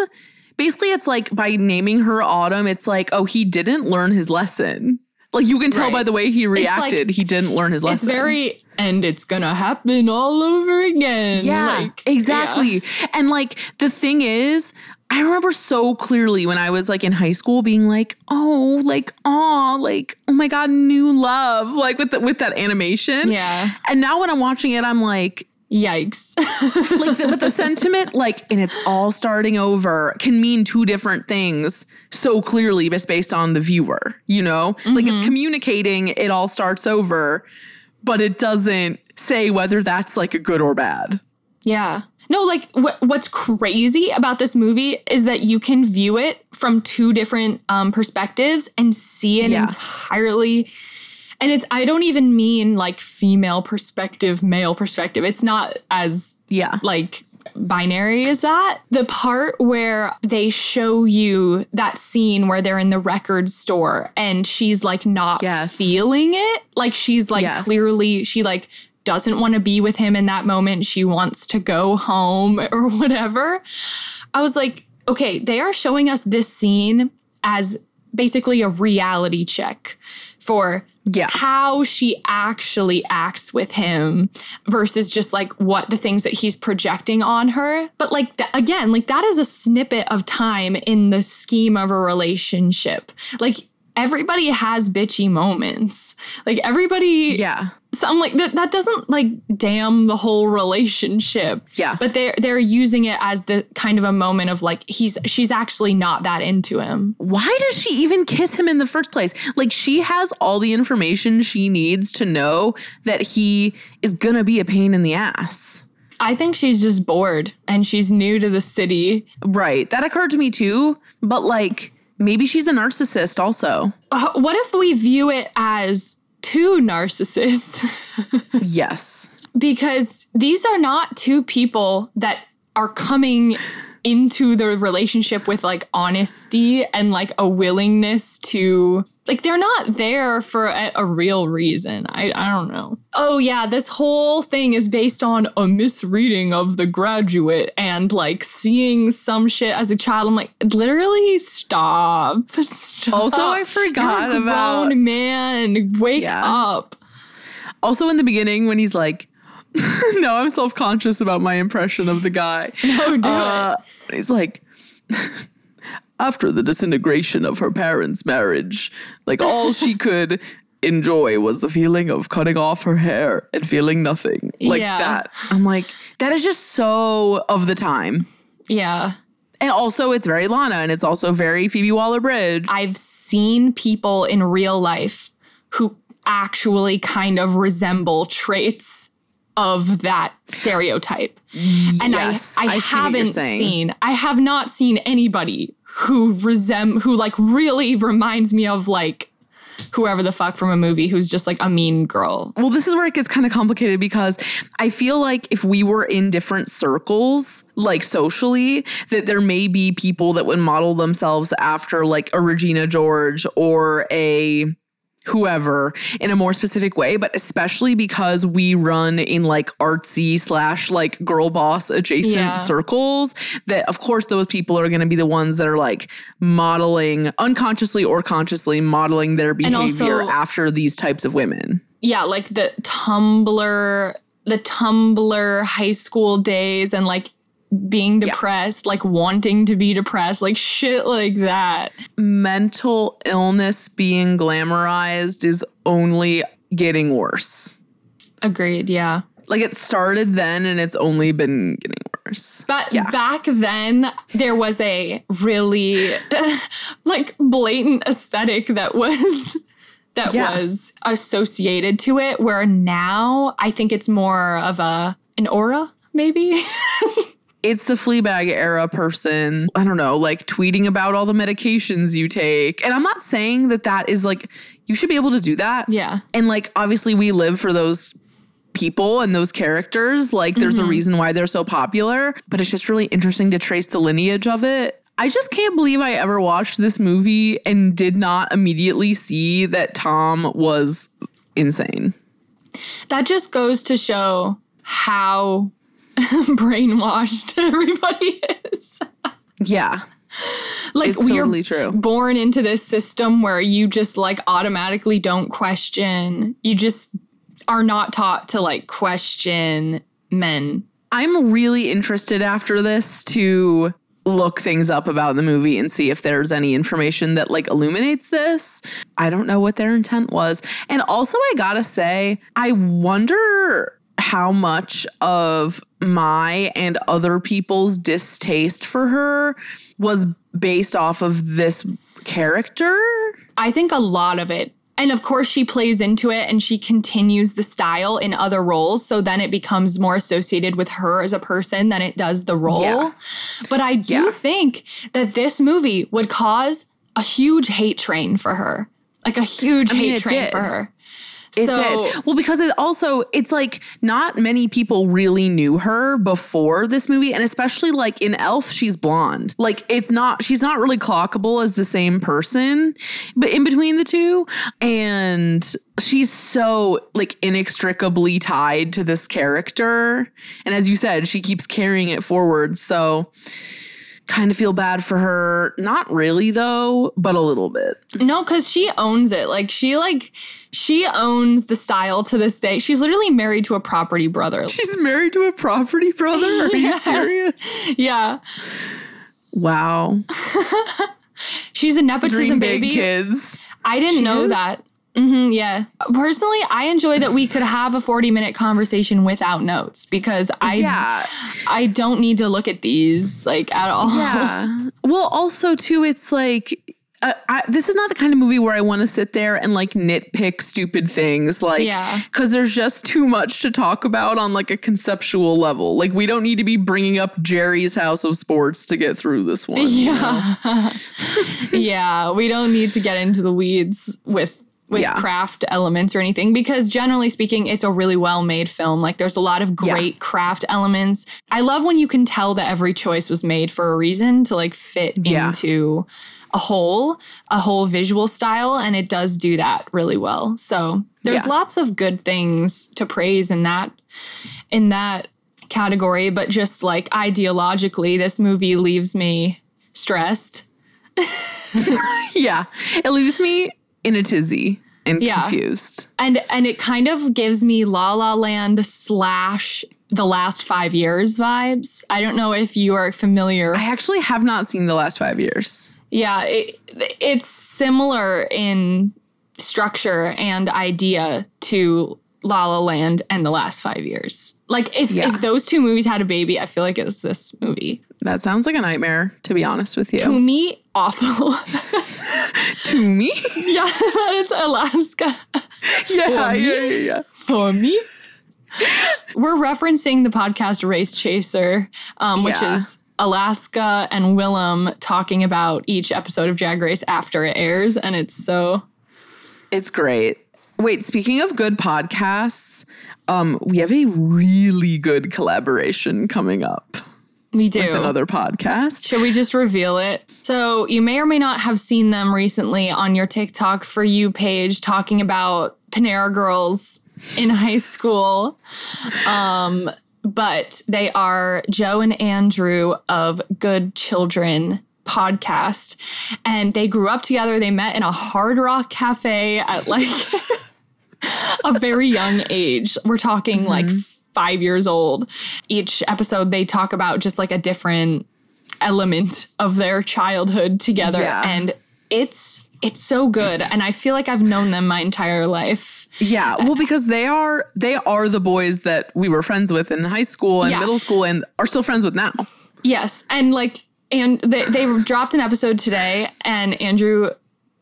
basically it's like by naming her autumn it's like oh he didn't learn his lesson like you can tell Right. by the way he like- reacted he didn't learn his lesson It's very and it's gonna happen all over again. Yeah, like, exactly. And like the thing is, I remember so clearly when I was like in high school being like, oh, like, oh, like, oh my God, new love, like with the, with that animation. Yeah. And now when I'm watching it, I'm like, Yikes. (laughs) like, the, but the sentiment, like, and it's all starting over can mean two different things so clearly just based on the viewer, you know? Like Mm-hmm. it's communicating, it all starts over, but it doesn't say whether that's like a good or bad. Yeah. No, like what what's crazy about this movie is that you can view it from two different um, perspectives and see an Yeah. entirely. And it's I don't even mean like female perspective, male perspective. It's not as Yeah. like binary as that. The part where they show you that scene where they're in the record store and she's like not Yes. feeling it. Like she's like Yes. clearly she like doesn't want to be with him in that moment. She wants to go home (laughs) or whatever. I was like, okay, they are showing us this scene as basically a reality check for Yeah. how she actually acts with him versus just like what the things that he's projecting on her. But like th- again, like that is a snippet of time in the scheme of a relationship. Like everybody has bitchy moments. Like everybody Yeah. So I'm like that that doesn't like damn the whole relationship. Yeah. But they're they're using it as the kind of a moment of like he's she's actually not that into him. Why does she even kiss him in the first place? Like she has all the information she needs to know that he is gonna be a pain in the ass. I think she's just bored and she's new to the city. Right. That occurred to me too. But like maybe she's a narcissist also. Uh, what if we view it as two narcissists? (laughs) yes. because these are not two people that are coming into the relationship with like honesty and like a willingness to like they're not there for a, a real reason. I, I don't know. Oh yeah this whole thing is based on a misreading of the graduate and like seeing some shit as a child. I'm like literally stop, (laughs) stop. Also, I forgot You're a about- man. Wake Yeah. up. Also in the beginning when he's like (laughs) no, I'm self-conscious about my impression of the guy. (laughs) No, do Uh, He's like (laughs) after the disintegration of her parents' marriage, like all she could enjoy was the feeling of cutting off her hair and feeling nothing. Like Yeah. that. I'm like, that is just so of the time. Yeah. And also, it's very Lana and it's also very Phoebe Waller Bridge. I've seen people in real life who actually kind of resemble traits of that stereotype. And Yes, I, I, I see what you're haven't seen, I have not seen anybody who resem who like really reminds me of like whoever the fuck from a movie who's just like a mean girl. Well, this is where it gets kind of complicated because I feel like if we were in different circles, like socially, that there may be people that would model themselves after like a Regina George or a whoever in a more specific way but especially because we run in like artsy slash like girl boss adjacent Yeah. circles that of course those people are going to be the ones that are like modeling unconsciously or consciously modeling their And also- behavior after these types of women Yeah, like the Tumblr, the Tumblr high school days and like being depressed, like wanting to be depressed, like shit like that. mental illness being glamorized is only getting worse. Agreed, yeah. Like it started then and it's only been getting worse. But Yeah. back then, there was a really (laughs) like blatant aesthetic that was (laughs) that Yeah. was associated to it. Where now I think it's more of a an aura, maybe. (laughs) It's the Fleabag era person, I don't know, like tweeting about all the medications you take. And I'm not saying that that is like, you should be able to do that. yeah, And like, obviously, we live for those people and those characters. Like, there's a mm-hmm. reason why they're so popular, but it's just really interesting to trace the lineage of it. I just can't believe I ever watched this movie and did not immediately see that Tom was insane. that just goes to show how (laughs) brainwashed (laughs) everybody is. Yeah, like it's you're true. born into this system where you just like automatically don't question. You just are not taught to like question men. I'm really interested after this to look things up about the movie and see if there's any information that like illuminates this. I don't know what their intent was. And also I got to say, I wonder how much of my and other people's distaste for her was based off of this character. I think a lot of it. And of course, she plays into it and she continues the style in other roles. So then it becomes more associated with her as a person than it does the role. Yeah. But I do Yeah. think that this movie would cause a huge hate train for her. Like a huge I mean, hate train did. for her. It's it so, did. Well, because it also, it's like not many people really knew her before this movie. And especially like in Elf, she's blonde. Like it's not, she's not really clockable as the same person, but in between the two. And she's so like inextricably tied to this character. And as you said, she keeps carrying it forward. So kind of feel bad for her. Not really though, but a little bit. No, because she owns it. Like she like she owns the style to this day. She's literally married to a property brother. She's married to a property brother. Are you serious? (laughs) yeah. Wow. (laughs) She's a nepotism Dream baby. kids. I didn't She know is? that. Hmm yeah. Personally, I enjoy that we could have a 40 minute conversation without notes because I yeah. I don't need to look at these like at all. Yeah. well, also too, it's like uh, I, this is not the kind of movie where I want to sit there and like nitpick stupid things, like Yeah. because there's just too much to talk about on like a conceptual level. Like we don't need to be bringing up Jerry's House of Sports to get through this one. you know? Yeah. (laughs) yeah, we don't need to get into the weeds with with Yeah. craft elements or anything because generally speaking it's a really well made film. Like there's a lot of Yeah. great craft elements. I love when you can tell that every choice was made for a reason to like fit Yeah. into a whole, a whole visual style and it does do that really well. So there's Yeah. lots of good things to praise in that in that category, but just like ideologically this movie leaves me stressed. (laughs) yeah. It leaves me in a tizzy and Yeah. confused. And and it kind of gives me La La Land slash the last five years vibes. I don't know if you are familiar. I actually have not seen the last five years. Yeah, it, it's similar in structure and idea to La La Land and The Last Five Years. Like, if, Yeah. if those two movies had a baby, I feel like it's this movie. That sounds like a nightmare, to be honest with you. To me, awful. (laughs) to me? yeah, it's Alaska. Yeah, For me? yeah, yeah, yeah. For me? We're referencing the podcast Race Chaser, um, which Yeah. is Alaska and Willam talking about each episode of Drag Race after it airs. And it's so. It's great. Wait, speaking of good podcasts, um, we have a really good collaboration coming up We do. another podcast. Should we just reveal it? So, you may or may not have seen them recently on your TikTok for you page talking about Panera Girls in high school. Um, but they are Joe and Andrew of Good Children podcast. And they grew up together. They met in a hard rock cafe at like (laughs) a very young age. We're talking like five years old. Each episode, they talk about just like a different element of their childhood together. Yeah. And it's it's so good. And I feel like I've known them my entire life. Yeah, well, because they are they are the boys that we were friends with in high school and Yeah. middle school and are still friends with now. Yes. And like and they they dropped an episode today and Andrew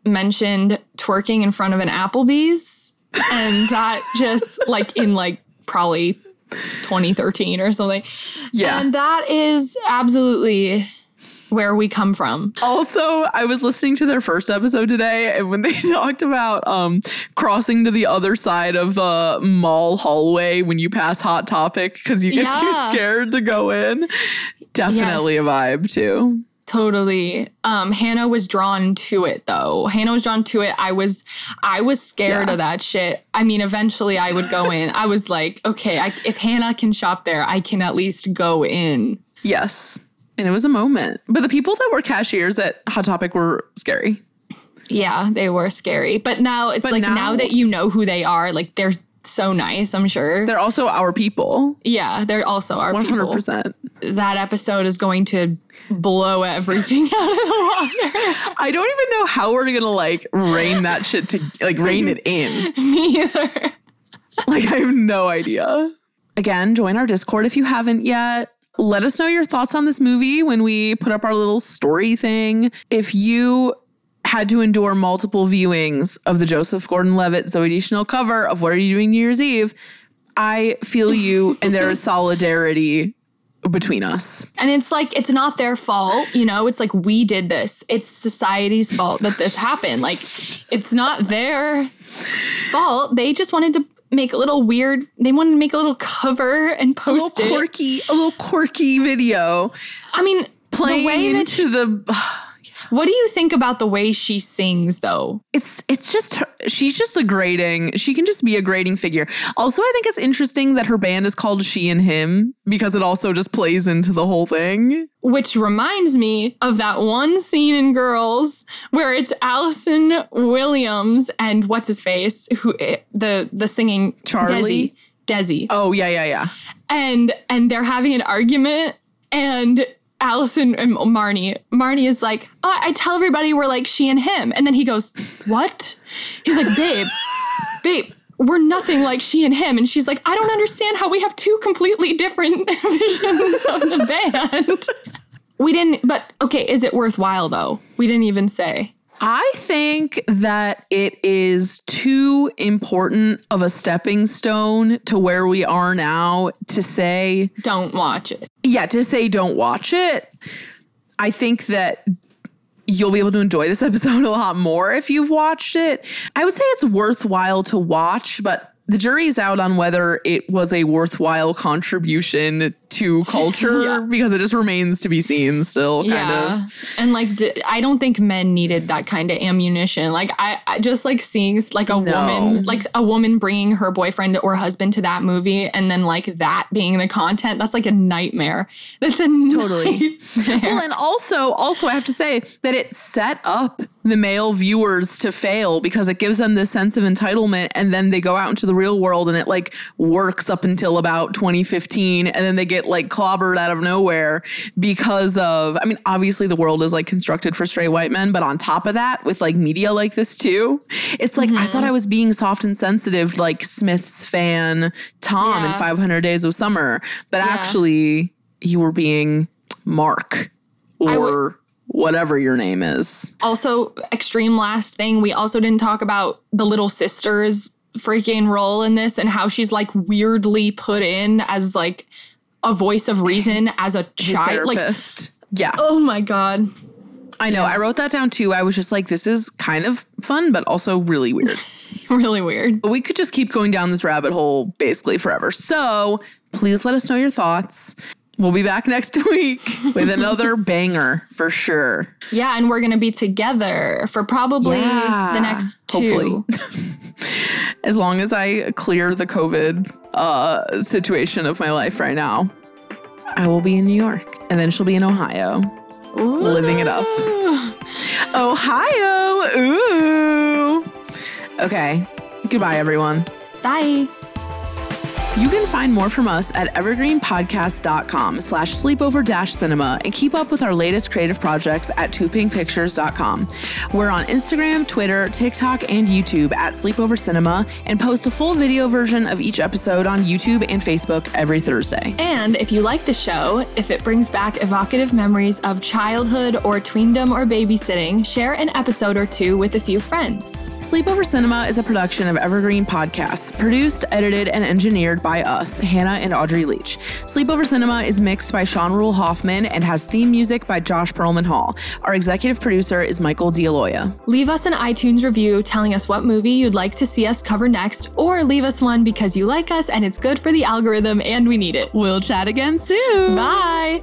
mentioned twerking in front of an Applebee's. And that just like in like probably 2013 or something. Yeah. And that is absolutely where we come from. Also, I was listening to their first episode today, and when they (laughs) talked about um, crossing to the other side of the mall hallway when you pass Hot Topic because you get Yeah. too scared to go in, definitely Yes. a vibe too. Totally. Um Hannah was drawn to it though. Hannah was drawn to it. I was I was scared Yeah. of that shit. I mean, eventually I would go in. I was like, okay, I, if Hannah can shop there, I can at least go in. Yes. And it was a moment. But the people that were cashiers at Hot Topic were scary. Yeah, they were scary. But now it's But like now- now, that you know who they are, like they're so nice, I'm sure. They're also our people. yeah, they're also our 100%. people. That episode is going to blow everything (laughs) out of the water. I don't even know how we're going to like rein that shit to like rein it in. (laughs) Me either. Like, I have no idea. Again, join our Discord if you haven't yet. Let us know your thoughts on this movie when we put up our little story thing. If you had to endure multiple viewings of the Joseph Gordon Levitt Zooey Deschanel cover of What Are You Doing New Year's Eve? I feel you, and there is (laughs) solidarity between us. And it's like, it's not their fault, you know? It's like, we did this. It's society's fault that this happened. Like, it's not their fault. They just wanted to make a little weird, they wanted to make a little cover and post A little it. quirky, a little quirky video I mean, playing the way that into the. What do you think about the way she sings, though? it's it's just her, she's just a grating she can just be a grating figure. Also i think it's interesting that her band is called she and him because it also just plays into the whole thing. Which reminds me of that one scene in Girls where it's Allison Williams and what's his face, who eh, the the singing Charlie? Desi, Desi, oh yeah yeah yeah. And and they're having an argument, and Allison and Marnie, Marnie is like, oh, I tell everybody we're like she and him, and then he goes, what? He's like, babe, babe. We're nothing like she and him. And she's like, I don't understand how we have two completely different (laughs) visions of the band. (laughs) We didn't, but okay, is it worthwhile though? We didn't even say. I think that it is too important of a stepping stone to where we are now to say Don't watch it. yeah, to say don't watch it. I think that you'll be able to enjoy this (laughs) episode a lot more if you've watched it. I would say it's worthwhile to watch, but the jury's out on whether it was a worthwhile contribution to (laughs) culture Yeah. because it just remains to be seen still kind yeah. of. And like, d- I don't think men needed that kind of ammunition. Like, I, I just like seeing like a No. woman, like a woman bringing her boyfriend or husband to that movie and then like that being the content. That's like a nightmare. That's a Totally. nightmare. Well, and also, also I have to say that it set up the male viewers to fail because it gives them this sense of entitlement and then they go out into the real world and it like works up until about 2015 and then they get like clobbered out of nowhere because of I mean obviously the world is like constructed for straight white men but on top of that with like media like this too it's like I thought mm-hmm. I was being soft and sensitive like Smith's fan Tom in 500 Days of Summer but actually you were being Mark or whatever your name is. Also, extreme last thing, we also didn't talk about the little sister's freaking role in this and how she's like weirdly put in as like a voice of reason (laughs) as a child. Like, yeah. oh my God. I know. I wrote that down too. I was just like, this is kind of fun, but also really weird. (laughs) Really weird. but we could just keep going down this rabbit hole basically forever. So please let us know your thoughts. We'll be back next (laughs) week with another (laughs) banger for sure. Yeah, and we're gonna be together for probably Yeah, the next two. hopefully. (laughs) As long as I clear the COVID uh, situation of my life right now, I will be in New York and then she'll be in Ohio. Living it up. Ohio. Ooh. Okay. Goodbye, everyone. Bye. You can find more from us at evergreenpodcast.com slash sleepover dash cinema and keep up with our latest creative projects at toopinkpictures.com. We're on Instagram, Twitter, TikTok, and YouTube at Sleepover Cinema and post a full video version of each episode on YouTube and Facebook every Thursday. And if you like the show, if it brings back evocative memories of childhood or tweendom or babysitting, share an episode or two with a few friends. Sleepover Cinema is a production of Evergreen Podcasts, produced, edited, and engineered by us, Hannah and Audrey Leach. Sleepover Cinema is mixed by Sean Rule Hoffman and has theme music by Josh Perlman Hall. Our executive producer is Michael D'Aloia. Leave us an iTunes review telling us what movie you'd like to see us cover next, or leave us one because you like us and it's good for the algorithm and we need it. We'll chat again soon. Bye.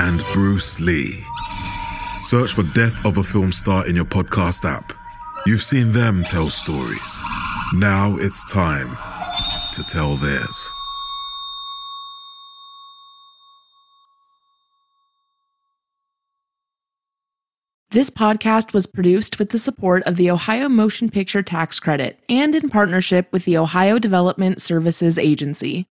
and Bruce Lee. Search for Death of a Film Star in your podcast app. You've seen them tell stories. Now it's time to tell theirs. This podcast was produced with the support of the Ohio Motion Picture Tax Credit and in partnership with the Ohio Development Services Agency.